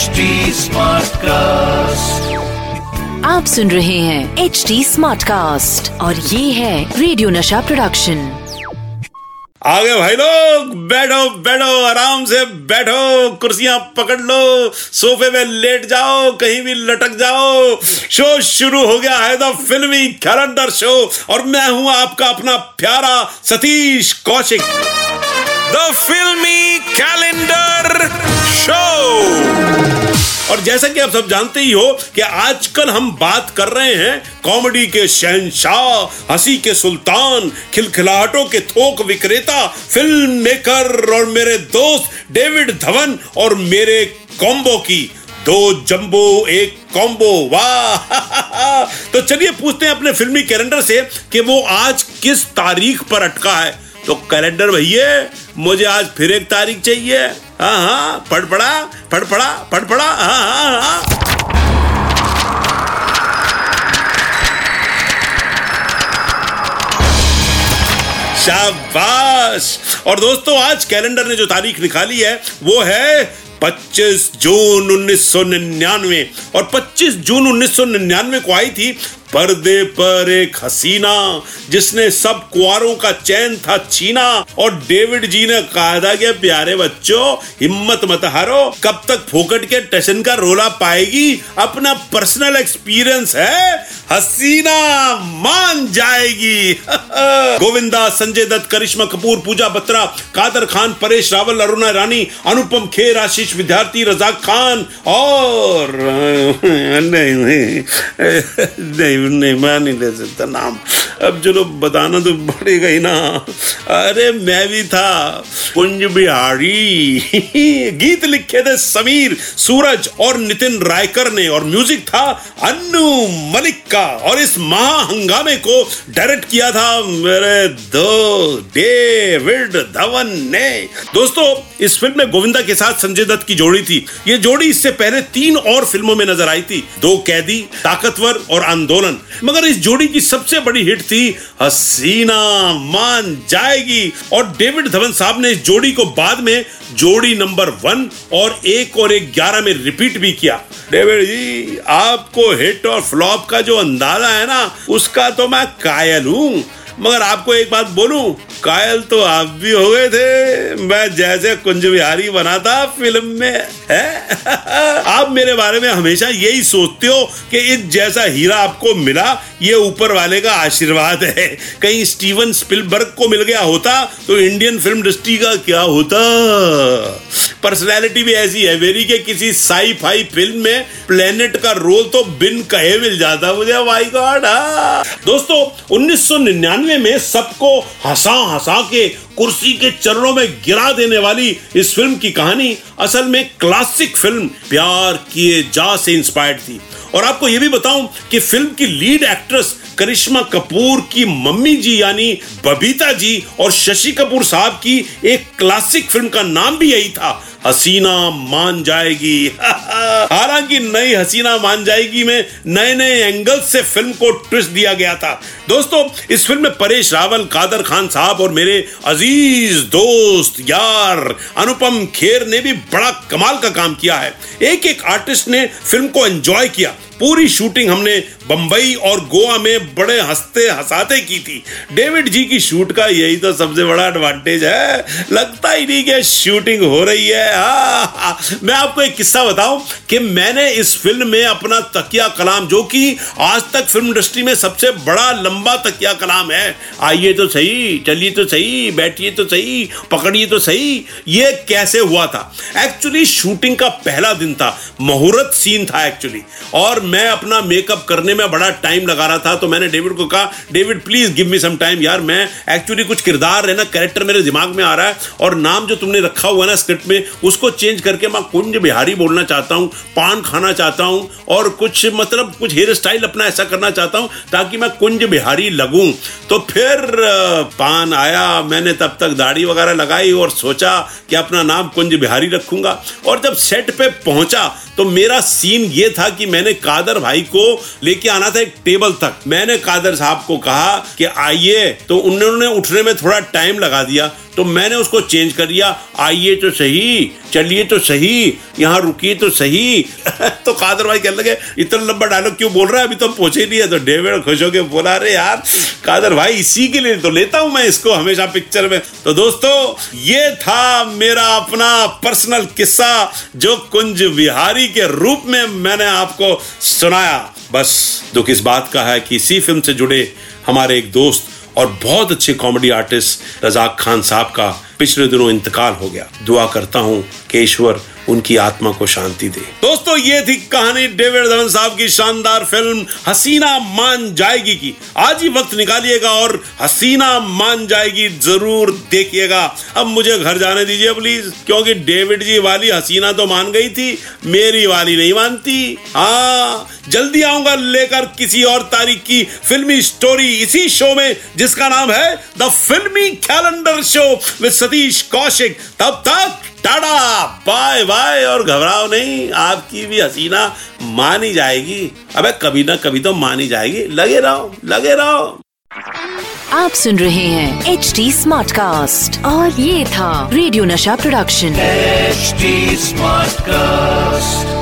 HD cast आप सुन रहे हैं एच डी स्मार्ट कास्ट और ये है रेडियो नशा प्रोडक्शन आगे भाई लोग बैठो बैठो आराम से बैठो कुर्सियाँ पकड़ लो सोफे में लेट जाओ कहीं भी लटक जाओ। शो शुरू हो गया है द फिल्मी कैलेंडर शो और मैं हूँ आपका अपना प्यारा Satish Kaushik. The filmi calendar show. और जैसा कि आप सब जानते ही हो कि आजकल हम बात कर रहे हैं कॉमेडी के शहनशाह, हँसी के सुल्तान, खिलखिलाहटों के थोक विक्रेता, फ़िल्म मेकर और मेरे दोस्त डेविड धवन और मेरे कॉम्बो की। दो जंबो, एक कॉम्बो। वाह! तो चलिए पूछते हैं अपने फिल्मी कैलेंडर से कि वो आज किस तारीख पर अटका है। तो कैलेंडर भैया, मुझे आज फिर एक तारीख चाहिए। पड़ा पड़ा हाँ हाँ हाँ शाबाश। और दोस्तों, आज कैलेंडर ने जो तारीख निकाली है, वो है 25 जून 1999 और 25 जून 1999 को आई थी पर्दे पर एक हसीना, जिसने सब कुआरों का चैन था छीना। और डेविड जी ने कहा था कि, प्यारे बच्चों, हिम्मत मत हारो। कब तक फोकट के टशन का रोला पाएगी? अपना पर्सनल एक्सपीरियंस है। हसीना मान जाएगी। गोविंदा, संजय दत्त, करिश्मा कपूर, पूजा बत्रा, कादर खान, परेश रावल, अरुणा रानी, अनुपम खेर आशीष विद्यार्थी, रजाक खान और, नहीं नहीं नहीं नहीं, मैं नहीं ले सकता नाम। अब चलो, बताना तो पड़ेगा ही ना। अरे, मैं भी था, कुंज बिहारी। गीत लिखे थे समीर, सूरज और नितिन रायकर ने और म्यूज़िक था अन्नू मलिक का। और इस महा हंगामे को डायरेक्ट किया था मेरे दो डेविड धवन ने। दोस्तों, इस फ़िल्म में गोविंदा के साथ संजय दत्त की जोड़ी थी। ये जोड़ी इससे पहले तीन और फ़िल्मों में नज़र आई थी। दो कैदी, ताकतवर और आंदोलन। मगर इस जोड़ी की सबसे बड़ी हिट थी, हसीना मान जाएगी। और डेविड धवन साहब ने इस जोड़ी को बाद में जोड़ी नंबर वन और एक और एक ग्यारह में रिपीट भी किया। डेविड जी आपको हिट और फ्लॉप का जो अंदाज़ा है ना, उसका तो मैं कायल हूँ। मगर आपको एक बात बोलूँ, कायल तो आप भी हो गए थे। मैं जैसे कुंज बिहारी बना था फ़िल्म में, है? आप मेरे बारे में हमेशा यही सोचते हो कि इस जैसा हीरा आपको मिला, ये ऊपर वाले का आशीर्वाद है। कहीं स्टीवन स्पिलबर्ग को मिल गया होता तो इंडियन फ़िल्म इंडस्ट्री का क्या होता? पर्सनैलिटी भी ऐसी है मेरी के किसी साई फाई फ़िल्म में प्लेनेट का रोल तो बिन कहे मिल जाता मुझे माई गॉड दोस्तों 1999 में सबको हंसा हंसा के, कुर्सी के चरणों में गिरा देने वाली इस फ़िल्म की कहानी असल में क्लासिक फ़िल्म प्यार किए जा से इंस्पायर्ड थी। और आपको यह भी बताऊँ कि फ़िल्म की लीड एक्ट्रेस करिश्मा कपूर की मम्मी जी, यानी बबीता जी और शशि कपूर साहब की एक क्लासिक फ़िल्म का नाम भी यही था, हसीना मान जाएगी। हालाँकि नई हसीना मान जाएगी में नए नए एंगल से फ़िल्म को ट्विस्ट दिया गया था। दोस्तों, इस फ़िल्म में परेश रावल, कादर खान साहब और मेरे अज़ीज़ दोस्त यार अनुपम खेर ने भी बड़ा कमाल का काम किया है। एक एक आर्टिस्ट ने फ़िल्म को एंजॉय किया। पूरी शूटिंग हमने बंबई और गोवा में बड़े हँसते हंसाते की थी। डेविड जी की शूट का यही तो सबसे बड़ा एडवांटेज है। लगता ही नहीं कि शूटिंग हो रही है। हाँ, मैं आपको एक किस्सा बताऊँ कि मैंने इस फ़िल्म में अपना तकिया कलाम जो कि आज तक फ़िल्म इंडस्ट्री में सबसे बड़ा लंबा तकिया कलाम है आइए तो सही चलिए तो सही बैठिए तो सही पकड़िए तो सही ये कैसे हुआ था? एक्चुअली शूटिंग का पहला दिन था। मुहूर्त सीन था एक्चुअली और मैं अपना मेकअप करने में बड़ा टाइम लगा रहा था तो मैंने डेविड को कहा David please give me some time यार, मैं एक्चुअली कुछ किरदार है ना कैरेक्टर मेरे दिमाग में आ रहा है और नाम जो तुमने रखा हुआ है ना स्क्रिप्ट में, उसको चेंज करके मैं कुंज बिहारी बोलना चाहता हूँ, पान खाना चाहता हूँ और कुछ मतलब कुछ हेयर स्टाइल अपना ऐसा करना चाहता हूँ ताकि मैं कुंज बिहारी लगूं। तो फिर पान आया, मैंने तब तक दाढ़ी वगैरह लगाई और सोचा कि अपना नाम कुंज बिहारी रखूँगा और जब सेट पे पहुँचा तो मेरा सीन ये था कि मैंने कादर भाई को लेके आना था एक टेबल तक। मैंने कादर साहब को कहा कि आइए तो उन्होंने उठने में थोड़ा टाइम लगा दिया। तो मैंने उसको चेंज कर दिया। आइए तो सही, चलिए तो सही, यहाँ रुकिए तो सही। तो कादर भाई कहने लगे, इतना लंबा डायलॉग क्यों बोल रहा है? अभी तो पहुँचे नहीं है। तो डेविड खुश होकर बोला, अरे यार, कादर भाई, इसी के लिए तो लेता हूँ मैं इसको हमेशा पिक्चर में। तो दोस्तों, ये था मेरा अपना पर्सनल किस्सा जो कुंज बिहारी के रूप में मैंने आपको सुनाया। बस दुख इस बात का है कि इसी फ़िल्म से जुड़े हमारे एक दोस्त और बहुत अच्छे कॉमेडी आर्टिस्ट रजाक खान साहब का पिछले दिनों इंतकाल हो गया। दुआ करता हूँ कि ईश्वर उनकी आत्मा को शांति दे। दोस्तों, ये थी कहानी डेविड धवन साहब की शानदार फ़िल्म हसीना मान जाएगी की। आज ही वक्त निकालिएगा और हसीना मान जाएगी ज़रूर देखिएगा। अब मुझे घर जाने दीजिए प्लीज़ क्योंकि डेविड जी वाली हसीना तो मान गई थी, मेरी वाली नहीं मानती। हाँ जल्दी आऊँगा लेकर किसी और तारीख की फिल्मी स्टोरी इसी शो में, जिसका नाम है the filmi calendar show with Satish Kaushik. तब तक टाटा बाय बाय और घबराओ नहीं आपकी भी हसीना मानी जाएगी। अबे कभी ना कभी तो मानी जाएगी। लगे रहो लगे रहो। आप सुन रहे हैं एच डी स्मार्ट कास्ट और ये था रेडियो नशा प्रोडक्शन। H smart Smartcast.